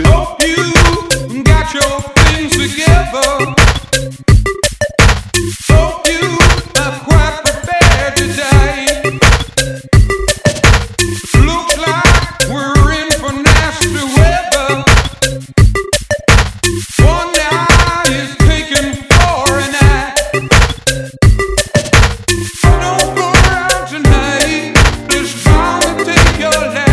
Hope you got your things together. your life.